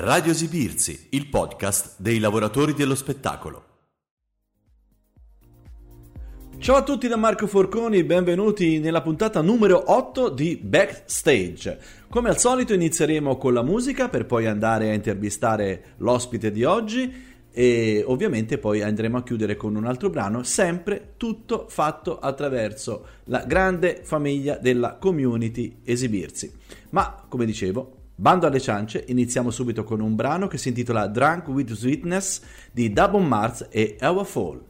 Radio Esibirsi, il podcast dei lavoratori dello spettacolo. Ciao a tutti da Marco Forconi, benvenuti nella puntata numero 8 di Backstage. Come al solito inizieremo con la musica per poi andare a intervistare l'ospite di oggi e ovviamente poi andremo a chiudere con un altro brano, sempre tutto fatto attraverso la grande famiglia della community Esibirsi. Ma come dicevo, Bando alle ciance, iniziamo subito con un brano che si intitola Drunk with Sweetness di Double Mars e Our Fall.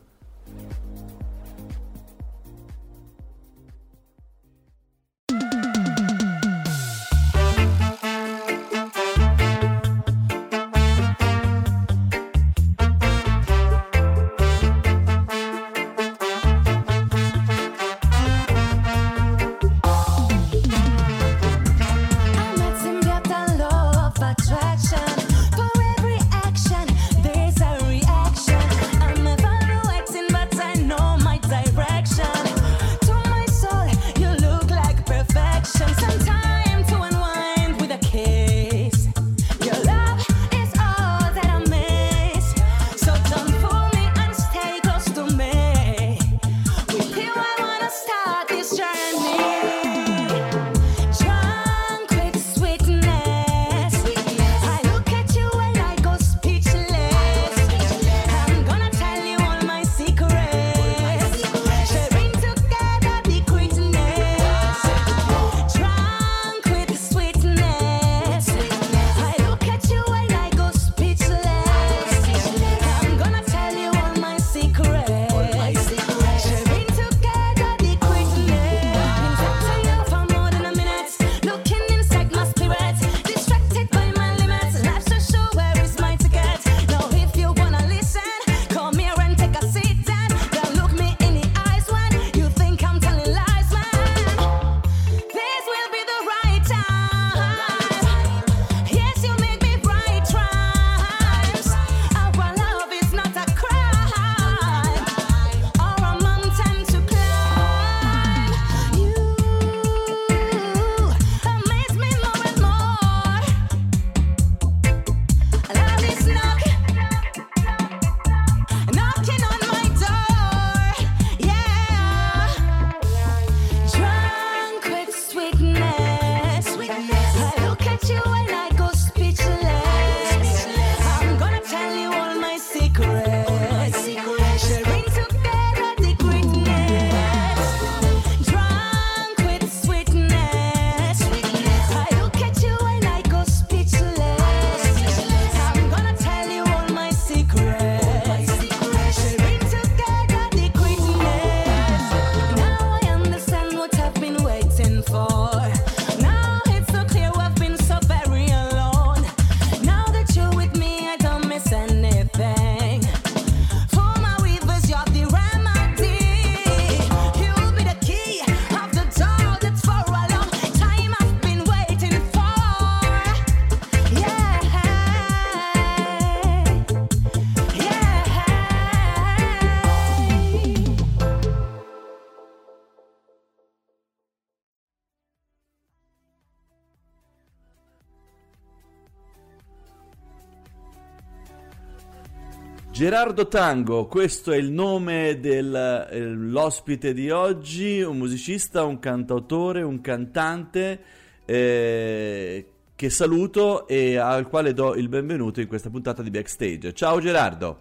Gerardo Tango, questo è il nome dell'ospite di oggi, un musicista, un cantautore, un cantante eh, che saluto e al quale do il benvenuto in questa puntata di Backstage. Ciao Gerardo.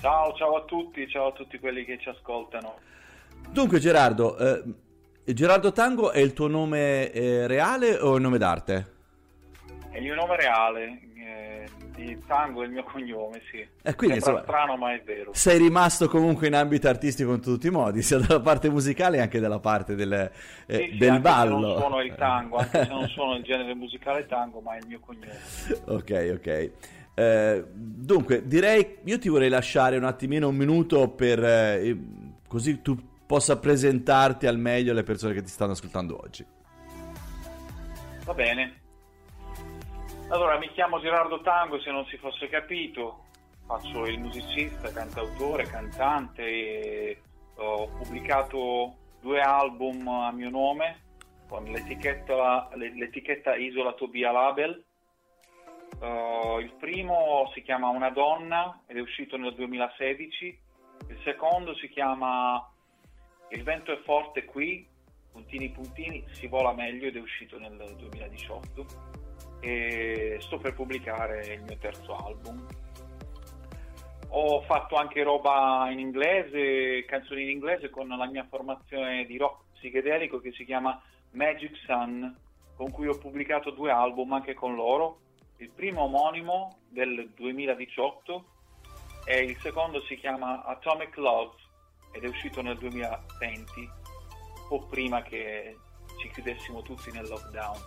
Ciao, ciao a tutti, ciao a tutti quelli che ci ascoltano. Dunque Gerardo, eh, Gerardo Tango è il tuo nome eh, reale o il nome d'arte? È il mio nome reale, di Tango è il mio cognome, sì. E quindi, Sembra insomma, strano, ma è vero. Sei rimasto comunque in ambito artistico in tutti i modi, sia dalla parte musicale che anche dalla parte del, eh, sì, sì, del ballo. non sono il tango, anche se non sono il genere musicale tango, ma è il mio cognome. ok, ok. Eh, dunque, direi, io ti vorrei lasciare un attimino un minuto per eh, così tu possa presentarti al meglio alle persone che ti stanno ascoltando oggi. Va bene, allora, mi chiamo Gerardo Tango, se non si fosse capito, faccio il musicista, cantautore, cantante ho pubblicato due album a mio nome con l'etichetta, l'etichetta Isola Tobia Label. Uh, il primo si chiama Una donna ed è uscito nel 2016, il secondo si chiama Il vento è forte qui, puntini puntini, si vola meglio ed è uscito nel 2018 e sto per pubblicare il mio terzo album. Ho fatto anche roba in inglese, canzoni in inglese con la mia formazione di rock psichedelico che si chiama Magic Sun, con cui ho pubblicato due album anche con loro. Il primo omonimo del 2018 e il secondo si chiama Atomic Love ed è uscito nel 2020, un po' prima che ci chiudessimo tutti nel lockdown.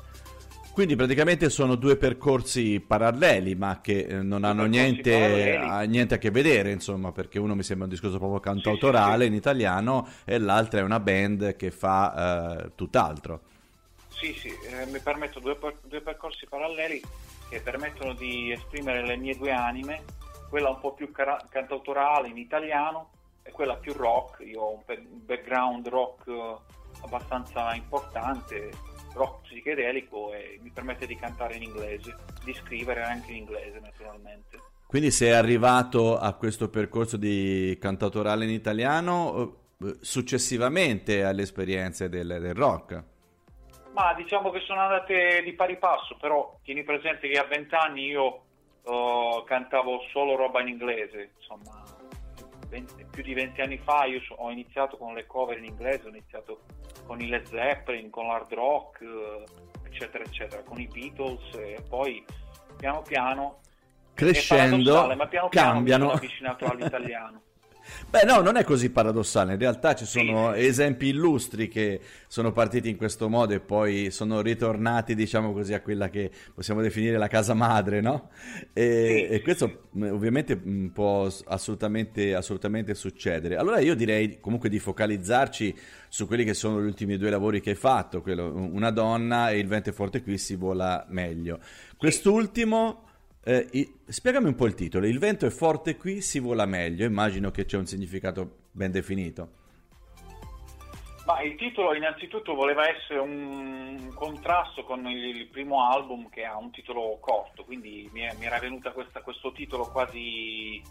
Quindi praticamente sono due percorsi paralleli, ma che eh, non hanno niente a, niente a, che vedere, insomma, perché uno mi sembra un discorso proprio cantautorale sì, sì, sì. in italiano e l'altra è una band che fa uh, tutt'altro. Sì, sì, eh, mi permetto due, due percorsi paralleli che permettono di esprimere le mie due anime, quella un po' più cara- cantautorale in italiano e quella più rock. Io ho un background rock uh, abbastanza importante rock psichedelico e mi permette di cantare in inglese, di scrivere anche in inglese naturalmente. Quindi sei arrivato a questo percorso di cantautorale in italiano eh, successivamente alle esperienze del, del rock? Ma diciamo che sono andate di pari passo, però tieni presente che a vent'anni io uh, cantavo solo roba in inglese, insomma 20, più di venti anni fa io ho iniziato con le cover in inglese, ho iniziato con i Led Zeppelin, con l'hard rock, eh, eccetera, eccetera, con i Beatles e poi piano piano crescendo ma piano piano cambiano. mi sono avvicinato all'italiano. Beh, no, non è così paradossale. In realtà ci sono sì. esempi illustri che sono partiti in questo modo e poi sono ritornati, diciamo così, a quella che possiamo definire la casa madre, no? E, sì. e questo mm, ovviamente mm, può assolutamente, assolutamente succedere. Allora io direi comunque di focalizzarci su quelli che sono gli ultimi due lavori che hai fatto, quello, una donna e il vento forte qui si vola meglio. Quest'ultimo eh, spiegami un po' il titolo. Il vento è forte qui, si vola meglio. Immagino che c'è un significato ben definito. Ma il titolo innanzitutto voleva essere un contrasto con il primo album che ha un titolo corto, quindi mi, è, mi era venuto questo titolo quasi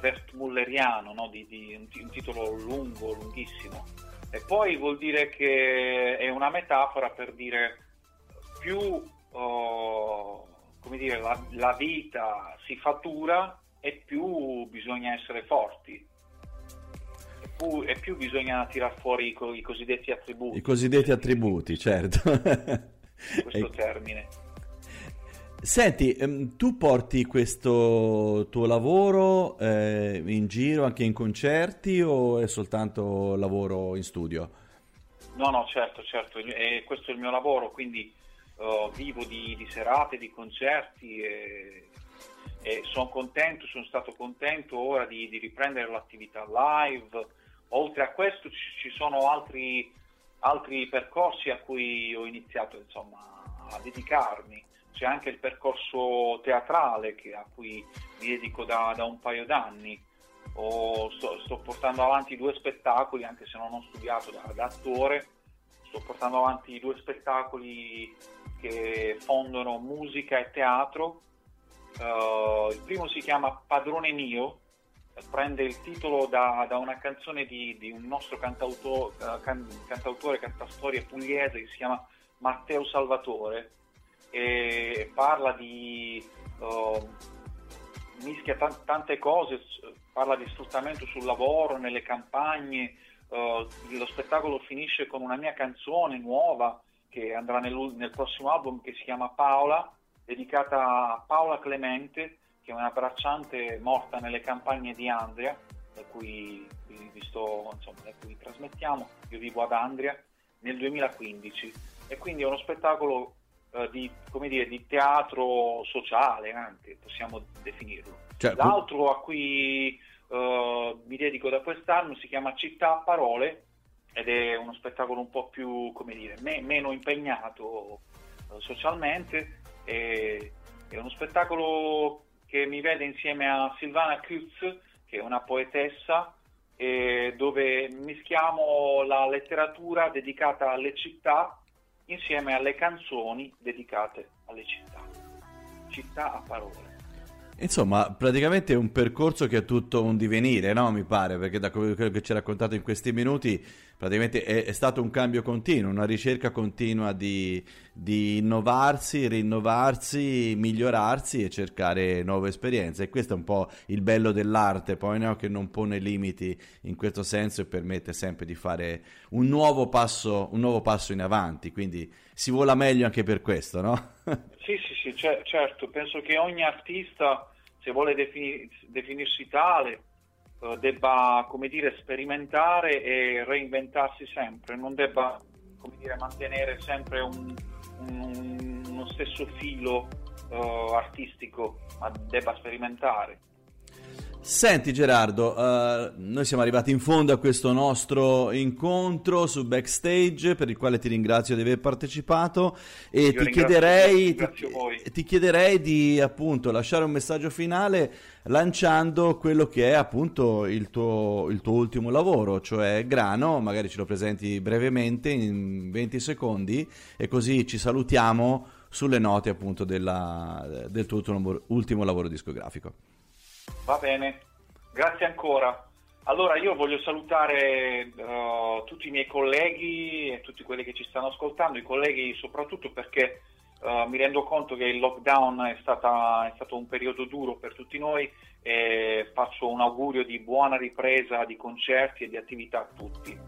Vertmulleriano, no? di, di, un, un, titolo lungo, lunghissimo. E poi vuol dire che è una metafora per dire più... Oh, come dire, la, la vita si fattura e più bisogna essere forti. E più, e più bisogna tirar fuori i, co- i, cosiddetti attributi. I cosiddetti attributi, certo. questo termine. Senti, ehm, tu porti questo tuo lavoro eh, in giro anche in concerti o è soltanto lavoro in studio? No, no, certo, certo, e questo è il mio lavoro, quindi uh, vivo di, di, serate, di concerti e, e sono contento, sono stato contento ora di, di, riprendere l'attività live. Oltre a questo ci, ci sono altri, altri, percorsi a cui ho iniziato insomma, a dedicarmi. C'è anche il percorso teatrale che, a cui mi dedico da, da un paio d'anni. Sto, sto, portando avanti due spettacoli, anche se non ho studiato da, da attore, sto portando avanti due spettacoli che fondono musica e teatro. Uh, il primo si chiama Padrone mio, prende il titolo da, da una canzone di, di un nostro cantautore, uh, can, cantautore, cantastorie pugliese che si chiama Matteo Salvatore e parla di uh, mischia t- tante cose, parla di sfruttamento sul lavoro, nelle campagne. Lo spettacolo finisce con una mia canzone nuova che andrà nel, nel prossimo album che si chiama Paola, dedicata a Paola Clemente, che è una bracciante morta nelle campagne di Andria, da cui, sto, insomma, da cui trasmettiamo. Io vivo ad Andria nel 2015 e quindi è uno spettacolo eh, di, dire, di, teatro sociale anche, possiamo definirlo. Cioè, L'altro a cui eh, mi dedico da quest'anno si chiama Città a Parole ed è uno spettacolo un po' più, come dire, me, meno impegnato uh, socialmente. E, è uno spettacolo che mi vede insieme a Silvana Kutz, che è una poetessa, dove mischiamo la letteratura dedicata alle città insieme alle canzoni dedicate alle città. città a parole. Insomma, praticamente è un percorso che è tutto un divenire, no? Mi pare, perché da quello che ci ha raccontato in questi minuti, praticamente è, è stato un cambio continuo, una ricerca continua di, di, innovarsi, rinnovarsi, migliorarsi e cercare nuove esperienze. E questo è un po' il bello dell'arte, poi, no? Che non pone limiti in questo senso e permette sempre di fare un nuovo passo, un nuovo passo in avanti. Quindi si vola meglio anche per questo, no? Sì, sì, sì, c- certo, penso che ogni artista, se vuole defini- definirsi tale, debba, come dire, sperimentare e reinventarsi sempre, non debba, come dire, mantenere sempre un, un, uno stesso filo uh, artistico, ma debba sperimentare. Senti Gerardo, uh, noi siamo arrivati in fondo a questo nostro incontro su backstage per il quale ti ringrazio di aver partecipato e ti chiederei, ti, ti chiederei, di appunto lasciare un messaggio finale lanciando quello che è appunto il tuo, il tuo ultimo lavoro, cioè Grano, magari ce lo presenti brevemente in 20 secondi e così ci salutiamo sulle note appunto della, del tuo ultimo, ultimo lavoro discografico. Va bene, grazie ancora. Allora io voglio salutare uh, tutti i miei colleghi e tutti quelli che ci stanno ascoltando, i colleghi soprattutto perché uh, mi rendo conto che il lockdown è, stata, è, stato un periodo duro per tutti noi e faccio un augurio di buona ripresa di concerti e di attività a tutti.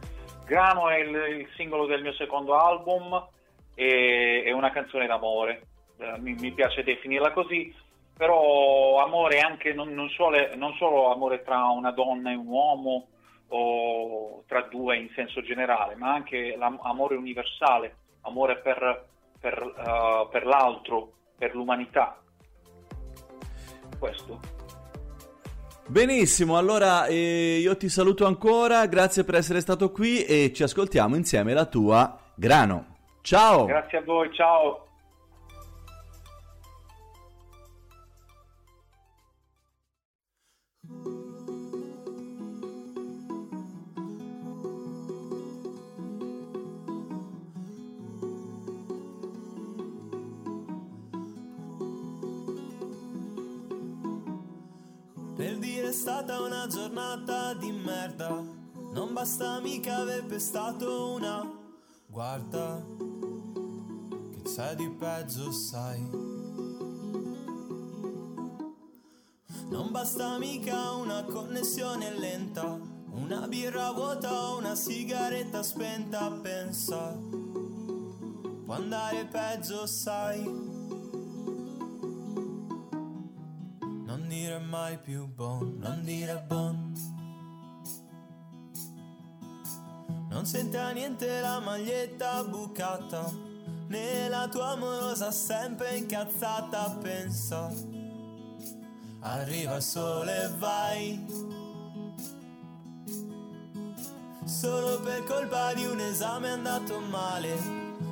Grano è il, il singolo del mio secondo album e è una canzone d'amore, uh, mi, mi piace definirla così però amore anche non, non, solo, non, solo, amore tra una donna e un uomo o tra due in senso generale, ma anche l'amore universale, amore per, per, uh, per l'altro, per l'umanità. Questo. Benissimo, allora eh, io ti saluto ancora, grazie per essere stato qui e ci ascoltiamo insieme la tua Grano. Ciao! Grazie a voi, ciao! È stata una giornata di merda. Non basta mica aver pestato una. Guarda, che c'è di peggio, sai. Non basta mica una connessione lenta. Una birra vuota o una sigaretta spenta, pensa. Può andare peggio, sai. Mai più bon, non dire bon. Non sente niente la maglietta bucata, né la tua amorosa sempre incazzata, pensa. Arriva il sole e vai. Solo per colpa di un esame andato male.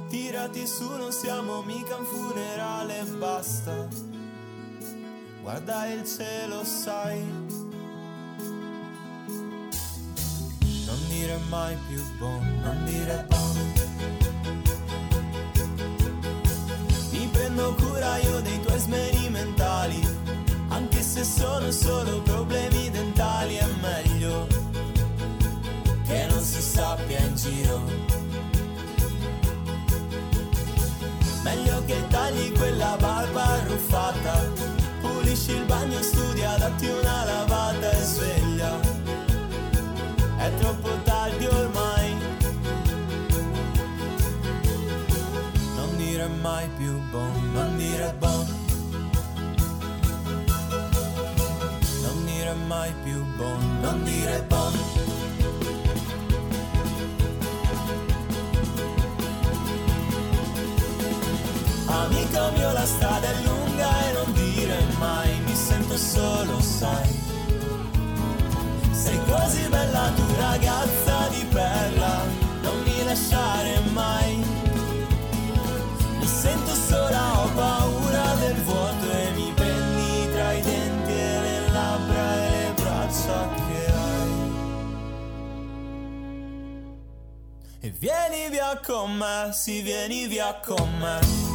Tirati su, non siamo mica un funerale, basta guarda il cielo, sai. Non dire mai più bon, non dire bon. Mi prendo cura io dei tuoi smeri mentali, anche se sono solo problemi Pulisci il bagno, studia, datti una lavata e sveglia. È troppo tardi ormai. Non dire mai più bon, non dire bon. Non dire mai più bon, non dire bon. Amico mio la strada è lunga e non dire mai mi sento solo, sai. Sei così bella tu ragazza di perla, non mi lasciare mai. Mi sento sola, ho paura del vuoto e mi prendi tra i denti e le labbra e le braccia che hai. E vieni via con me, sì vieni via con me.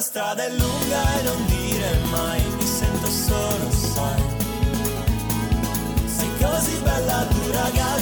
Strada è lunga e non dire mai mi sento solo sai Sei così bella tu ragazza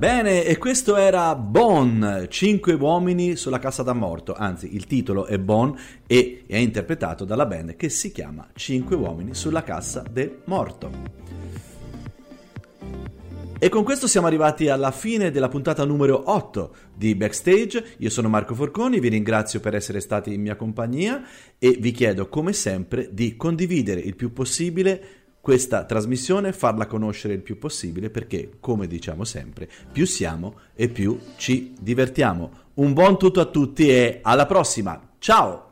Bene, e questo era Bon, 5 uomini sulla cassa da morto, anzi il titolo è Bon e è interpretato dalla band che si chiama 5 uomini sulla cassa del morto. E con questo siamo arrivati alla fine della puntata numero 8 di Backstage. Io sono Marco Forconi, vi ringrazio per essere stati in mia compagnia e vi chiedo come sempre di condividere il più possibile questa trasmissione, farla conoscere il più possibile perché, come diciamo sempre, più siamo e più ci divertiamo. Un buon tutto a tutti e alla prossima. Ciao!